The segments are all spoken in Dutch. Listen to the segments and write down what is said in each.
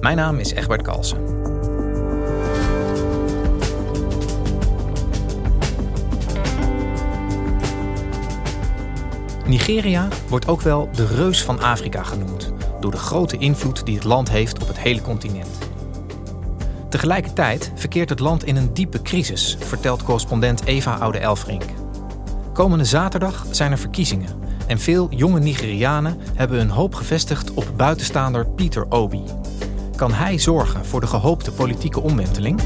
Mijn naam is Egbert Kalsen. Nigeria wordt ook wel de reus van Afrika genoemd, door de grote invloed die het land heeft op het hele continent. Tegelijkertijd verkeert het land in een diepe crisis, vertelt correspondent Eva Oude-Elfrink. Komende zaterdag zijn er verkiezingen en veel jonge Nigerianen hebben hun hoop gevestigd op buitenstaander Peter Obi. Kan hij zorgen voor de gehoopte politieke omwenteling?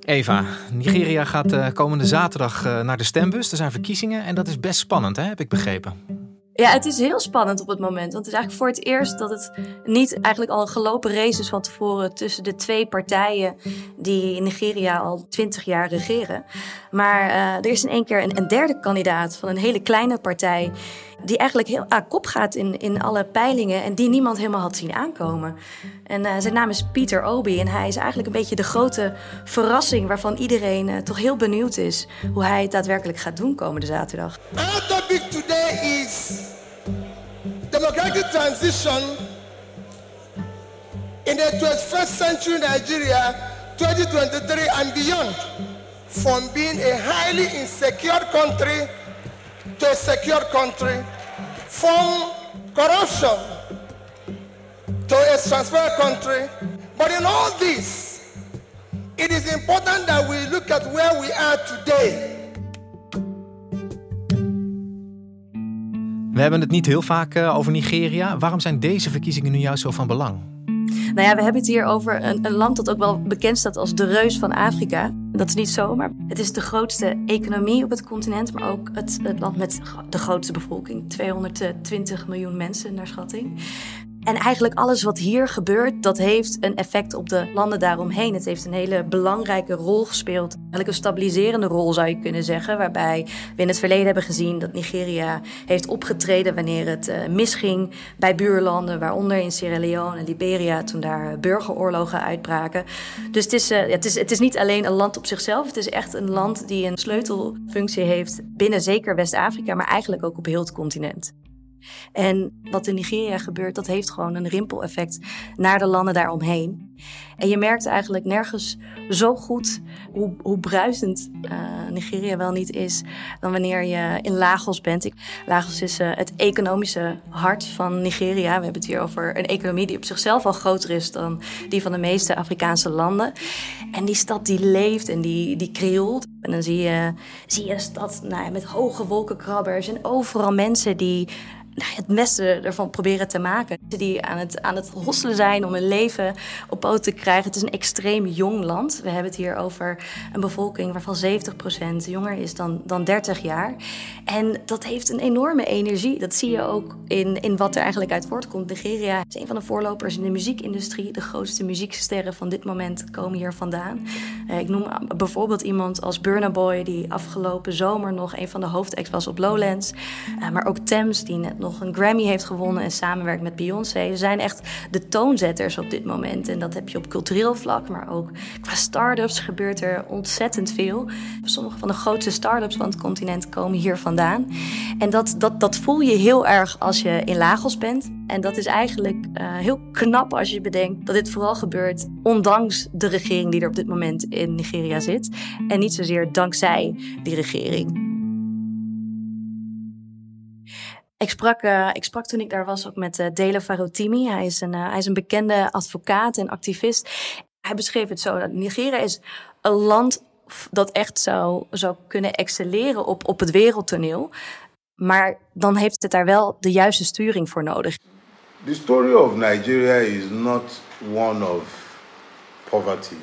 Eva, Nigeria gaat uh, komende zaterdag uh, naar de stembus. Er zijn verkiezingen en dat is best spannend, hè? heb ik begrepen. Ja, het is heel spannend op het moment. Want het is eigenlijk voor het eerst dat het niet eigenlijk al een gelopen race is van tevoren tussen de twee partijen die in Nigeria al twintig jaar regeren. Maar uh, er is in één keer een, derde kandidaat van een hele kleine partij die eigenlijk heel aan kop gaat in, in alle peilingen en die niemand helemaal had zien aankomen. En uh, zijn naam is Pieter Obi en hij is eigenlijk een beetje de grote verrassing waarvan iedereen uh, toch heel benieuwd is hoe hij het daadwerkelijk gaat doen komende zaterdag. Today is democratic transition in the 21st century Nigeria 2023 and beyond from being a highly insecure country to a secure country, from corruption to a transparent country. But in all this, it is important that we look at where we are today. We hebben het niet heel vaak uh, over Nigeria. Waarom zijn deze verkiezingen nu juist zo van belang? Nou ja, we hebben het hier over een, een, land dat ook wel bekend staat als de reus van Afrika. Dat is niet zomaar. Het is de grootste economie op het continent, maar ook het land met de grootste bevolking. 220 miljoen mensen naar schatting. En eigenlijk alles wat hier gebeurt, dat heeft een effect op de landen daaromheen. Het heeft een hele belangrijke rol gespeeld. Eigenlijk een stabiliserende rol zou je kunnen zeggen. Waarbij we in het verleden hebben gezien dat Nigeria heeft opgetreden wanneer het uh, misging bij buurlanden. Waaronder in Sierra Leone en Liberia toen daar burgeroorlogen uitbraken. Dus het is, uh, het, is, het is niet alleen een land op zichzelf. Het is echt een land die een sleutelfunctie heeft binnen zeker West-Afrika. Maar eigenlijk ook op heel het continent. En wat in Nigeria gebeurt, dat heeft gewoon een rimpeleffect naar de landen daaromheen. En je merkt eigenlijk nergens zo goed hoe, hoe bruisend uh, Nigeria wel niet is dan wanneer je in Lagos bent. Lagos is uh, het economische hart van Nigeria. We hebben het hier over een economie die op zichzelf al groter is dan die van de meeste Afrikaanse landen. En die stad die leeft en die, die krioelt. En dan zie je, zie je een stad nou met hoge wolkenkrabbers en overal mensen die nou, het beste ervan proberen te maken. Die aan het, aan het hosselen zijn om hun leven op poot te krijgen. Het is een extreem jong land. We hebben het hier over een bevolking waarvan 70% jonger is dan, dan 30 jaar. En dat heeft een enorme energie. Dat zie je ook in, in wat er eigenlijk uit voortkomt. Nigeria is een van de voorlopers in de muziekindustrie. De grootste muzieksterren van dit moment komen hier vandaan. Uh, ik noem bijvoorbeeld iemand als Burna Boy... die afgelopen zomer nog een van de hoofdacts was op Lowlands. Uh, maar ook Thames, die net nog een Grammy heeft gewonnen en samenwerkt met Beyoncé. Ze zijn echt de toonzetters op dit moment. En dat heb je op cultureel vlak, maar ook qua start-ups gebeurt er ontzettend veel. Sommige van de grootste start-ups van het continent komen hier vandaan. En dat, dat, dat voel je heel erg als je in Lagos bent. En dat is eigenlijk uh, heel knap als je bedenkt dat dit vooral gebeurt ondanks de regering die er op dit moment in Nigeria zit. En niet zozeer dankzij die regering. Ik sprak, uh, ik sprak toen ik daar was ook met uh, Dele Farotimi. Hij is, een, uh, hij is een bekende advocaat en activist. Hij beschreef het zo dat Nigeria is een land dat echt zou, zou kunnen excelleren op, op het wereldtoneel. Maar dan heeft het daar wel de juiste sturing voor nodig. The story of Nigeria is not one of poverty.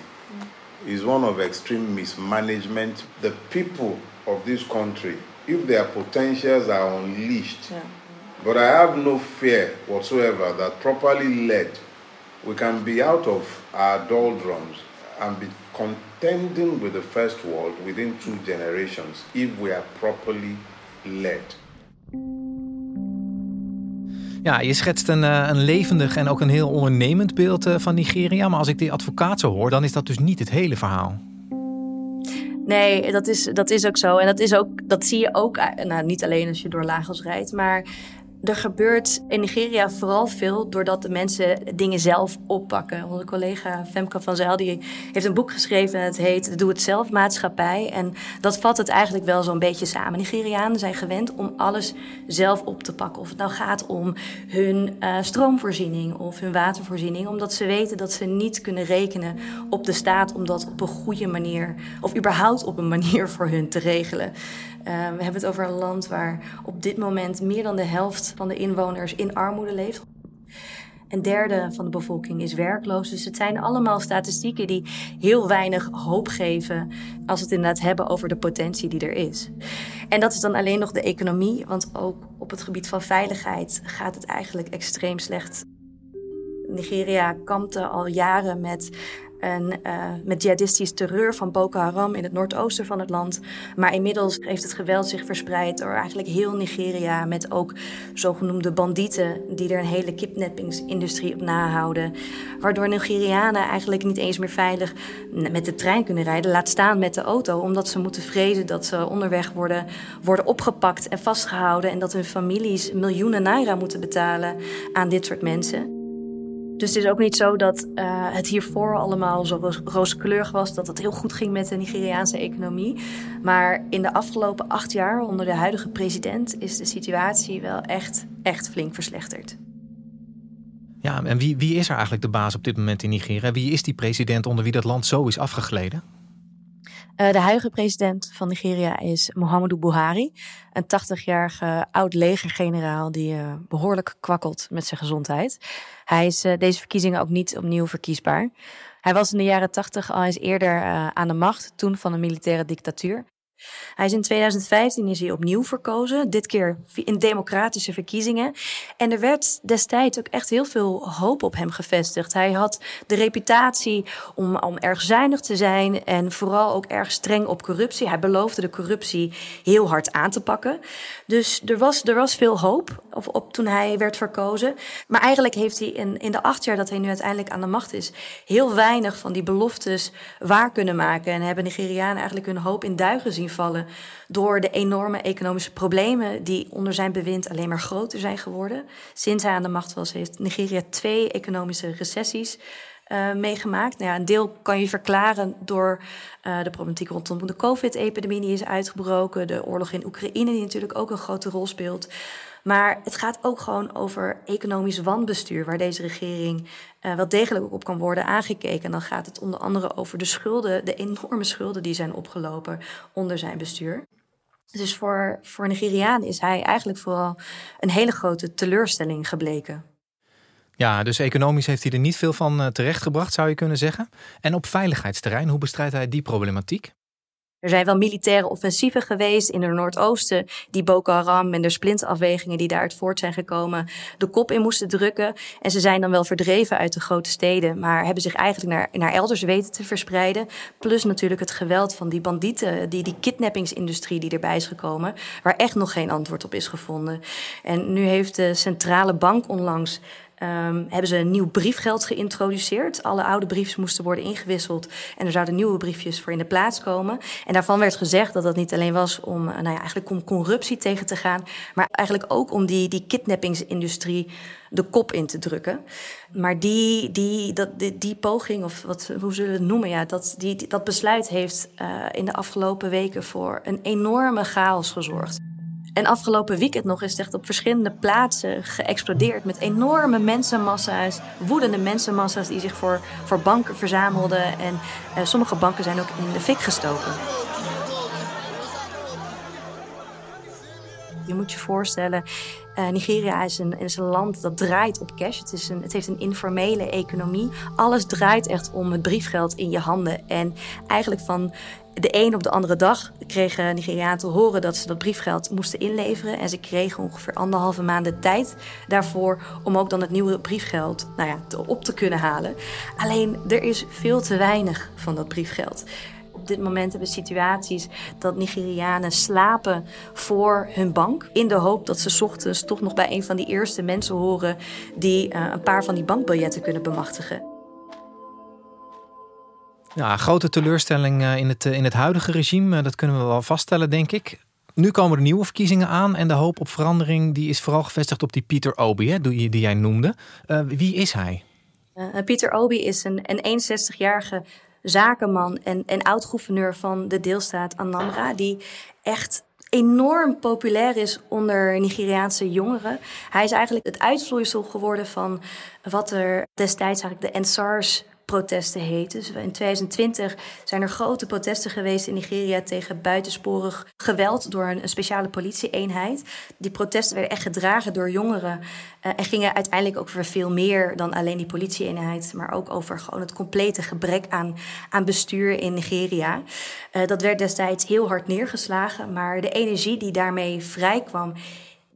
It's one of extreme mismanagement. The people of this country if their potentials are unleashed. Yeah. But I have no fear whatsoever that properly led, we can be out of our doldrums and be contending with the first world within two generations if we are properly led. Ja, je schetst een, eh, een levendig en ook een heel ondernemend beeld eh, van Nigeria. Maar als ik die advocaat zo hoor, dan is dat dus niet het hele verhaal. Nee, dat is, dat is ook zo. En dat, is ook, dat zie je ook, eh, nou, niet alleen als je door Lagos rijdt, maar er gebeurt in Nigeria vooral veel doordat de mensen dingen zelf oppakken. Onze collega Femke van Zijl die heeft een boek geschreven en het heet Doe het zelf maatschappij. En dat vat het eigenlijk wel zo'n beetje samen. Nigerianen zijn gewend om alles zelf op te pakken. Of het nou gaat om hun uh, stroomvoorziening of hun watervoorziening. Omdat ze weten dat ze niet kunnen rekenen op de staat om dat op een goede manier of überhaupt op een manier voor hun te regelen. Uh, we hebben het over een land waar op dit moment meer dan de helft van de inwoners in armoede leeft. Een derde van de bevolking is werkloos. Dus het zijn allemaal statistieken die heel weinig hoop geven als we het inderdaad hebben over de potentie die er is. En dat is dan alleen nog de economie, want ook op het gebied van veiligheid gaat het eigenlijk extreem slecht. Nigeria kampte al jaren met en uh, met jihadistisch terreur van Boko Haram in het noordoosten van het land. Maar inmiddels heeft het geweld zich verspreid door eigenlijk heel Nigeria. Met ook zogenoemde bandieten die er een hele kidnappingsindustrie op nahouden. Waardoor Nigerianen eigenlijk niet eens meer veilig met de trein kunnen rijden. Laat staan met de auto. Omdat ze moeten vrezen dat ze onderweg worden, worden opgepakt en vastgehouden. En dat hun families miljoenen naira moeten betalen aan dit soort mensen. Dus het is ook niet zo dat uh, het hiervoor allemaal zo rooskleurig was, dat het heel goed ging met de Nigeriaanse economie. Maar in de afgelopen acht jaar onder de huidige president is de situatie wel echt, echt flink verslechterd. Ja, en wie, wie is er eigenlijk de baas op dit moment in Nigeria? Wie is die president onder wie dat land zo is afgegleden? Uh, de huidige president van Nigeria is Muhammadu Buhari. Een 80-jarige oud legergeneraal die uh, behoorlijk kwakkelt met zijn gezondheid. Hij is uh, deze verkiezingen ook niet opnieuw verkiesbaar. Hij was in de jaren 80 al eens eerder aan de macht, toen van een militaire dictatuur. Hij is in 2015 is hij opnieuw verkozen, dit keer in democratische verkiezingen. En er werd destijds ook echt heel veel hoop op hem gevestigd. Hij had de reputatie om, om erg zuinig te zijn en vooral ook erg streng op corruptie. Hij beloofde de corruptie heel hard aan te pakken. Dus er was, er was veel hoop op, toen hij werd verkozen. Maar eigenlijk heeft hij in, in de acht jaar dat hij nu uiteindelijk aan de macht is, heel weinig van die beloftes waar kunnen maken. En hebben Nigerianen eigenlijk hun hoop in duigen zien vallen door de enorme economische problemen die onder zijn bewind alleen maar groter zijn geworden. Sinds hij aan de macht was, heeft Nigeria twee economische recessies uh, meegemaakt. Nou ja, een deel kan je verklaren door uh, de problematiek rondom de COVID-epidemie die is uitgebroken, de oorlog in Oekraïne die natuurlijk ook een grote rol speelt. Maar het gaat ook gewoon over economisch wanbestuur, waar deze regering uh, wel degelijk op kan worden aangekeken. En dan gaat het onder andere over de schulden, de enorme schulden die zijn opgelopen onder zijn bestuur. Dus voor, voor Nigeriaan is hij eigenlijk vooral een hele grote teleurstelling gebleken. Ja, dus economisch heeft hij er niet veel van uh, terechtgebracht, zou je kunnen zeggen. En op veiligheidsterrein, hoe bestrijdt hij die problematiek? Er zijn wel militaire offensieven geweest in het Noordoosten, die Boko Haram en de splintafwegingen die daaruit voort zijn gekomen, de kop in moesten drukken. En ze zijn dan wel verdreven uit de grote steden, maar hebben zich eigenlijk naar, naar elders weten te verspreiden. Plus natuurlijk het geweld van die bandieten, die, die kidnappingsindustrie die erbij is gekomen, waar echt nog geen antwoord op is gevonden. En nu heeft de centrale bank onlangs Um, hebben ze een nieuw briefgeld geïntroduceerd. Alle oude briefjes moesten worden ingewisseld en er zouden nieuwe briefjes voor in de plaats komen. En daarvan werd gezegd dat dat niet alleen was om, nou ja, eigenlijk om corruptie tegen te gaan, maar eigenlijk ook om die, die kidnappingsindustrie de kop in te drukken. Maar die, die, dat, die, poging, of wat, hoe zullen we het noemen, ja, dat, die, dat besluit heeft uh, in de afgelopen weken voor een enorme chaos gezorgd. En afgelopen weekend nog is het echt op verschillende plaatsen geëxplodeerd. Met enorme mensenmassa's, woedende mensenmassa's die zich voor, voor banken verzamelden. En uh, sommige banken zijn ook in de fik gestoken. Je moet je voorstellen, uh, Nigeria is een, is een land dat draait op cash. Het, is een, het heeft een informele economie. Alles draait echt om het briefgeld in je handen. En eigenlijk van de een op de andere dag kregen Nigerianen te horen dat ze dat briefgeld moesten inleveren. En ze kregen ongeveer anderhalve maanden tijd daarvoor om ook dan het nieuwe briefgeld nou ja, op te kunnen halen. Alleen er is veel te weinig van dat briefgeld. Op dit moment hebben we situaties dat Nigerianen slapen voor hun bank. In de hoop dat ze ochtends toch nog bij een van die eerste mensen horen die uh, een paar van die bankbiljetten kunnen bemachtigen. Ja, grote teleurstelling eh, in het, eh, in het huidige regime, dat kunnen we wel vaststellen, denk ik. Nu komen er nieuwe verkiezingen aan en de hoop op verandering die is vooral gevestigd op die Pieter Obi, hè, die, die jij noemde. Wie is hij? Pieter Obi is een, een 61-jarige zakenman en, en oud-gouverneur van de deelstaat Anambra, die echt enorm populair is onder Nigeriaanse jongeren. Hij is eigenlijk het uitvloeisel geworden van wat er destijds eigenlijk de NSARS protesten heet. Dus in 2020 zijn er grote protesten geweest in Nigeria tegen buitensporig geweld door een, speciale politieeenheid. Die protesten werden echt gedragen door jongeren uh, en gingen uiteindelijk ook over veel meer dan alleen die politieeenheid, maar ook over gewoon het complete gebrek aan, aan bestuur in Nigeria. Uh, dat werd destijds heel hard neergeslagen, maar de energie die daarmee vrijkwam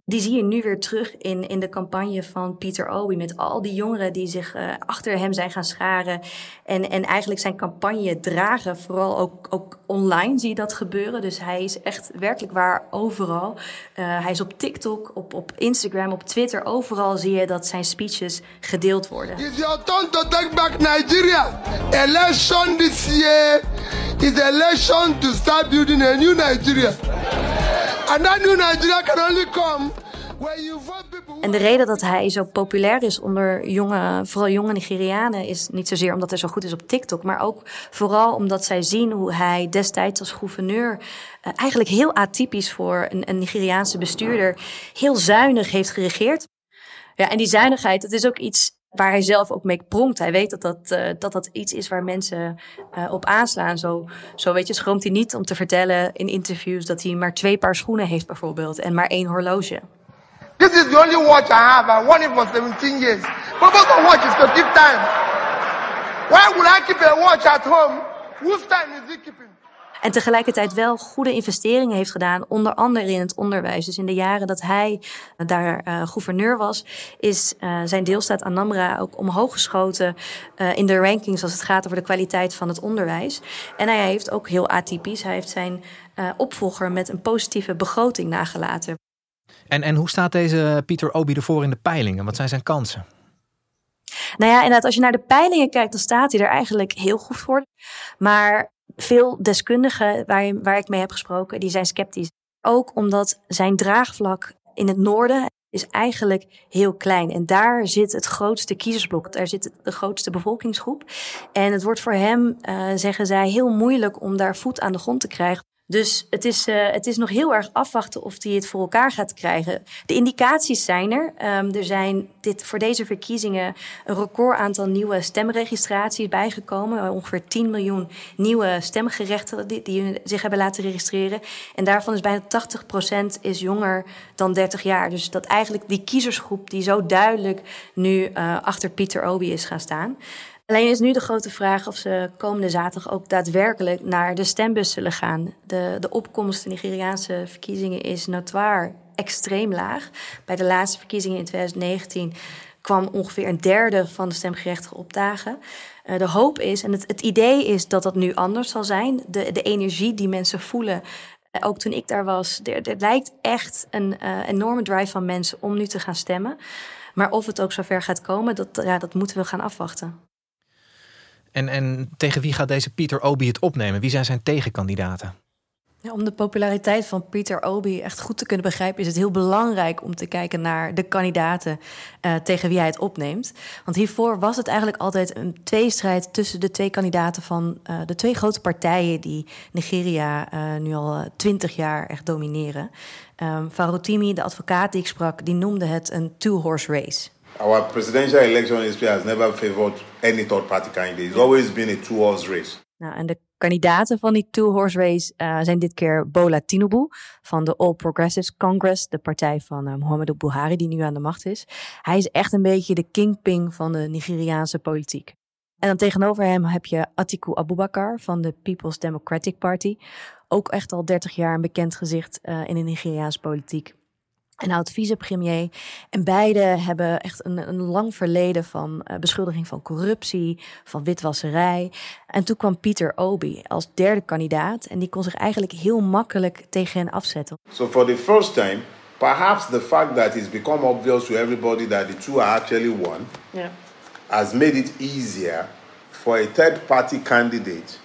die zie je nu weer terug in, in de campagne van Pieter Obi. Met al die jongeren die zich uh, achter hem zijn gaan scharen. En, en eigenlijk zijn campagne dragen. Vooral ook, ook online zie je dat gebeuren. Dus hij is echt werkelijk waar overal. Uh, hij is op TikTok, op, op Instagram, op Twitter. Overal zie je dat zijn speeches gedeeld worden. Your turn to take Nigeria. Election this is election to start building a new Nigeria. And that new Nigeria can only come en de reden dat hij zo populair is onder jonge, vooral jonge Nigerianen, is niet zozeer omdat hij zo goed is op TikTok, maar ook vooral omdat zij zien hoe hij destijds als gouverneur uh, eigenlijk heel atypisch voor een, een Nigeriaanse bestuurder heel zuinig heeft geregeerd. Ja, en die zuinigheid, dat is ook iets waar hij zelf ook mee pronkt. Hij weet dat dat, uh, dat, dat iets is waar mensen uh, op aanslaan. Zo, zo weet je, schroomt hij niet om te vertellen in interviews dat hij maar twee paar schoenen heeft bijvoorbeeld en maar één horloge. This is the only watch I have. I won it for 17 years. What a watch is to keep time. Why would I keep a watch at home? Whose time is he keeping? En tegelijkertijd wel goede investeringen heeft gedaan, onder andere in het onderwijs. Dus in de jaren dat hij daar uh, gouverneur was, is uh, zijn deelstaat Anambra ook omhoog geschoten uh, in de rankings als het gaat over de kwaliteit van het onderwijs. En hij heeft ook heel atypisch, hij heeft zijn opvolger met een positieve begroting nagelaten. En, en hoe staat deze Pieter Obi ervoor in de peilingen? Wat zijn zijn kansen? Nou ja, inderdaad, als je naar de peilingen kijkt, dan staat hij er eigenlijk heel goed voor. Maar veel deskundigen waar, ik mee heb gesproken, die zijn sceptisch. Ook omdat zijn draagvlak in het noorden is eigenlijk heel klein. En daar zit het grootste kiezersblok. Daar zit de grootste bevolkingsgroep. En het wordt voor hem, uh, zeggen zij, heel moeilijk om daar voet aan de grond te krijgen. Dus het is, uh, het is nog heel erg afwachten of hij het voor elkaar gaat krijgen. De indicaties zijn er. Um, er zijn dit, voor deze verkiezingen een record aantal nieuwe stemregistraties bijgekomen. Ongeveer 10 miljoen nieuwe stemgerechten die, zich hebben laten registreren. En daarvan is bijna 80% is jonger dan 30 jaar. Dus dat eigenlijk die kiezersgroep die zo duidelijk nu uh, achter Pieter Obi is gaan staan. Alleen is nu de grote vraag of ze komende zaterdag ook daadwerkelijk naar de stembus zullen gaan. De, de opkomst in Nigeriaanse verkiezingen is notoir extreem laag. Bij de laatste verkiezingen in 2019 kwam ongeveer een derde van de stemgerechtigen opdagen. Uh, de hoop is, en het, het idee is dat dat nu anders zal zijn. De, de energie die mensen voelen uh, ook toen ik daar was, er, er lijkt echt een uh, enorme drive van mensen om nu te gaan stemmen. Maar of het ook zover gaat komen, dat, ja, dat moeten we gaan afwachten. En, en tegen wie gaat deze Pieter Obi het opnemen? Wie zijn zijn tegenkandidaten? om de populariteit van Peter Obi echt goed te kunnen begrijpen, is het heel belangrijk om te kijken naar de kandidaten uh, tegen wie hij het opneemt. Want hiervoor was het eigenlijk altijd een tweestrijd tussen de twee kandidaten van uh, de twee grote partijen die Nigeria uh, nu al twintig jaar echt domineren. Um, Farotimi, de advocaat die ik sprak, die noemde het een two-horse race. Our presidential election history has never favored any third party candidate. It's always been a two-horse race. Nou, en de kandidaten van die two-horse race uh, zijn dit keer Bola Tinubu van de All Progressives Congress, de partij van uh, Muhammadu Buhari die nu aan de macht is. Hij is echt een beetje de kingpin van de Nigeriaanse politiek. En dan tegenover hem heb je Atiku Abubakar van de People's Democratic Party. Ook echt al 30 jaar een bekend gezicht uh, in de Nigeriaanse politiek en oud-vicepremier. En beide hebben echt een, een lang verleden van uh, beschuldiging van corruptie, van witwasserij. En toen kwam Pieter Obi als derde kandidaat en die kon zich eigenlijk heel makkelijk tegen hen afzetten. So for the first time, perhaps the fact that it's become obvious to everybody that the two are actually one, yeah. has made it easier for a third party candidate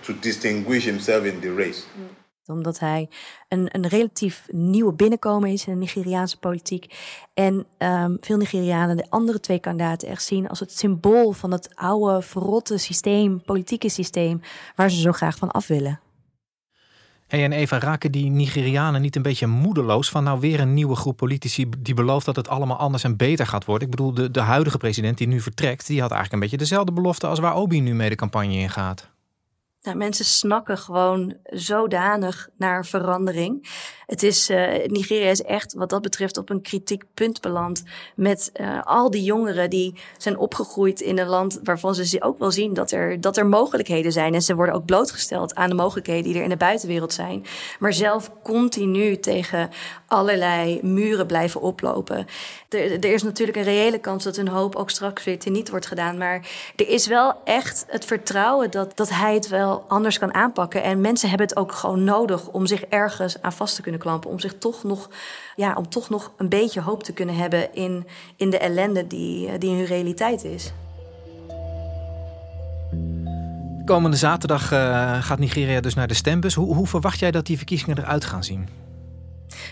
to distinguish himself in the race. Mm omdat hij een, een relatief nieuwe binnenkomen is in de Nigeriaanse politiek. En um, veel Nigerianen de andere twee kandidaten echt zien als het symbool van het oude, verrotte systeem, politieke systeem, waar ze zo graag van af willen. En Eva, raken die Nigerianen niet een beetje moedeloos van nou weer een nieuwe groep politici die belooft dat het allemaal anders en beter gaat worden? Ik bedoel, de, de huidige president die nu vertrekt, die had eigenlijk een beetje dezelfde belofte als waar Obi nu mee de campagne in gaat. Nou, mensen snakken gewoon zodanig naar verandering. Het is, uh, Nigeria is echt wat dat betreft op een kritiek punt beland. Met uh, al die jongeren die zijn opgegroeid in een land waarvan ze ook wel zien dat er, dat er mogelijkheden zijn. En ze worden ook blootgesteld aan de mogelijkheden die er in de buitenwereld zijn. Maar zelf continu tegen allerlei muren blijven oplopen. Er, er is natuurlijk een reële kans dat hun hoop ook straks weer teniet wordt gedaan. Maar er is wel echt het vertrouwen dat, dat hij het wel anders kan aanpakken. En mensen hebben het ook gewoon nodig om zich ergens aan vast te kunnen klampen. Om zich toch nog, ja, om toch nog een beetje hoop te kunnen hebben in, in de ellende die, die hun realiteit is. Komende zaterdag uh, gaat Nigeria dus naar de stembus. Hoe, hoe verwacht jij dat die verkiezingen eruit gaan zien?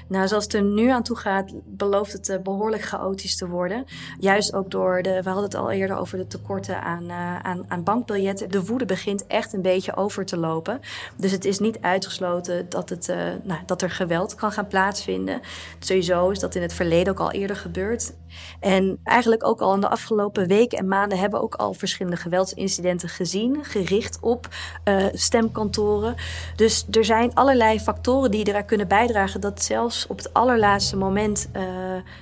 Nou, zoals het er nu aan toe gaat, belooft het uh, behoorlijk chaotisch te worden. Juist ook door de, we hadden het al eerder over de tekorten aan, uh, aan, aan bankbiljetten. De woede begint echt een beetje over te lopen. Dus het is niet uitgesloten dat, het, uh, nou, dat er geweld kan gaan plaatsvinden. Sowieso is dat in het verleden ook al eerder gebeurd. En eigenlijk ook al in de afgelopen weken en maanden hebben we ook al verschillende geweldsincidenten gezien, gericht op stemkantoren. Dus er zijn allerlei factoren die eraan kunnen bijdragen dat zelfs op het allerlaatste moment uh,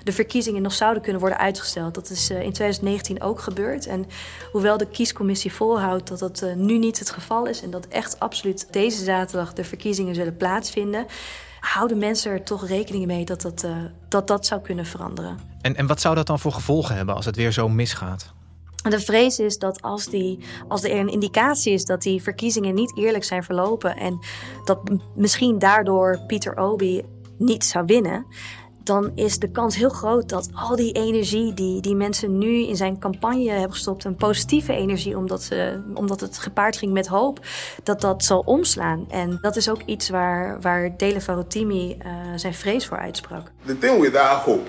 de verkiezingen nog zouden kunnen worden uitgesteld. Dat is uh, in 2019 ook gebeurd. En hoewel de kiescommissie volhoudt dat dat nu niet het geval is en dat echt absoluut deze zaterdag de verkiezingen zullen plaatsvinden houden mensen er toch rekening mee dat dat, dat, dat zou kunnen veranderen. En, en wat zou dat dan voor gevolgen hebben als het weer zo misgaat? De vrees is dat als, die, als er een indicatie is dat die verkiezingen niet eerlijk zijn verlopen en dat misschien daardoor Pieter Obi niet zou winnen, dan is de kans heel groot dat al die energie die, die mensen nu in zijn campagne hebben gestopt, een positieve energie, omdat, ze, omdat het gepaard ging met hoop, dat dat zal omslaan. En dat is ook iets waar, waar Dele Farotimi uh, zijn vrees voor uitsprak. The thing with that hope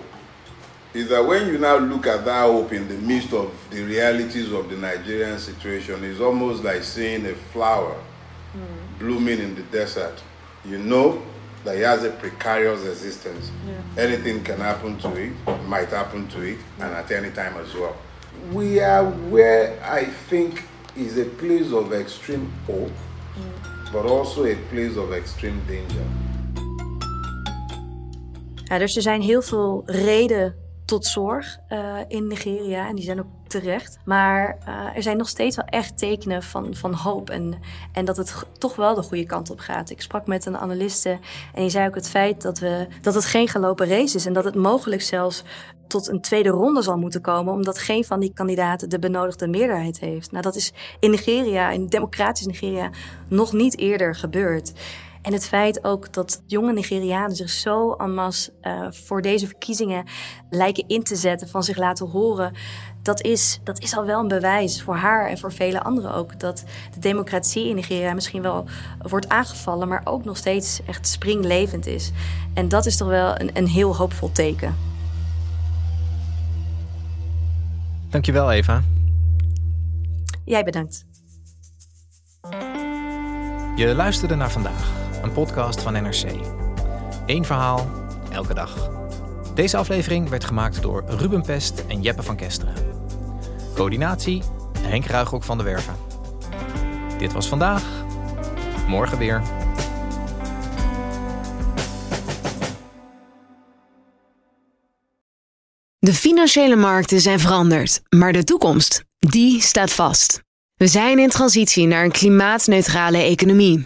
is that when you now look at that hope in the midst of the realities of the Nigerian situation, it's almost like seeing a flower mm. blooming in the desert. You know that he has a precarious existence. Yeah. Anything can happen to it, might happen to it, and at any time as well. We are where I think is a place of extreme hope, mm. but also a place of extreme danger. Ja, dus er zijn heel veel reden tot zorg uh, in Nigeria. En die zijn ook terecht. Maar uh, er zijn nog steeds wel echt tekenen van, van hoop. En, en dat het toch wel de goede kant op gaat. Ik sprak met een analiste en die zei ook het feit dat, we, dat het geen gelopen race is. En dat het mogelijk zelfs tot een tweede ronde zal moeten komen. Omdat geen van die kandidaten de benodigde meerderheid heeft. Nou, dat is in Nigeria, in democratisch Nigeria, nog niet eerder gebeurd. En het feit ook dat jonge Nigerianen zich zo en masse uh, voor deze verkiezingen lijken in te zetten, van zich laten horen, dat is, dat is al wel een bewijs voor haar en voor vele anderen ook. Dat de democratie in Nigeria misschien wel wordt aangevallen, maar ook nog steeds echt springlevend is. En dat is toch wel een, een heel hoopvol teken. Dankjewel, Eva. Jij bedankt. Je luisterde naar vandaag, een podcast van NRC. Eén verhaal, elke dag. Deze aflevering werd gemaakt door Ruben Pest en Jeppe van Kesteren. Coördinatie Henk Ruigrok van de Werven. Dit was vandaag. Morgen weer. De financiële markten zijn veranderd, maar de toekomst, die staat vast. We zijn in transitie naar een klimaatneutrale economie.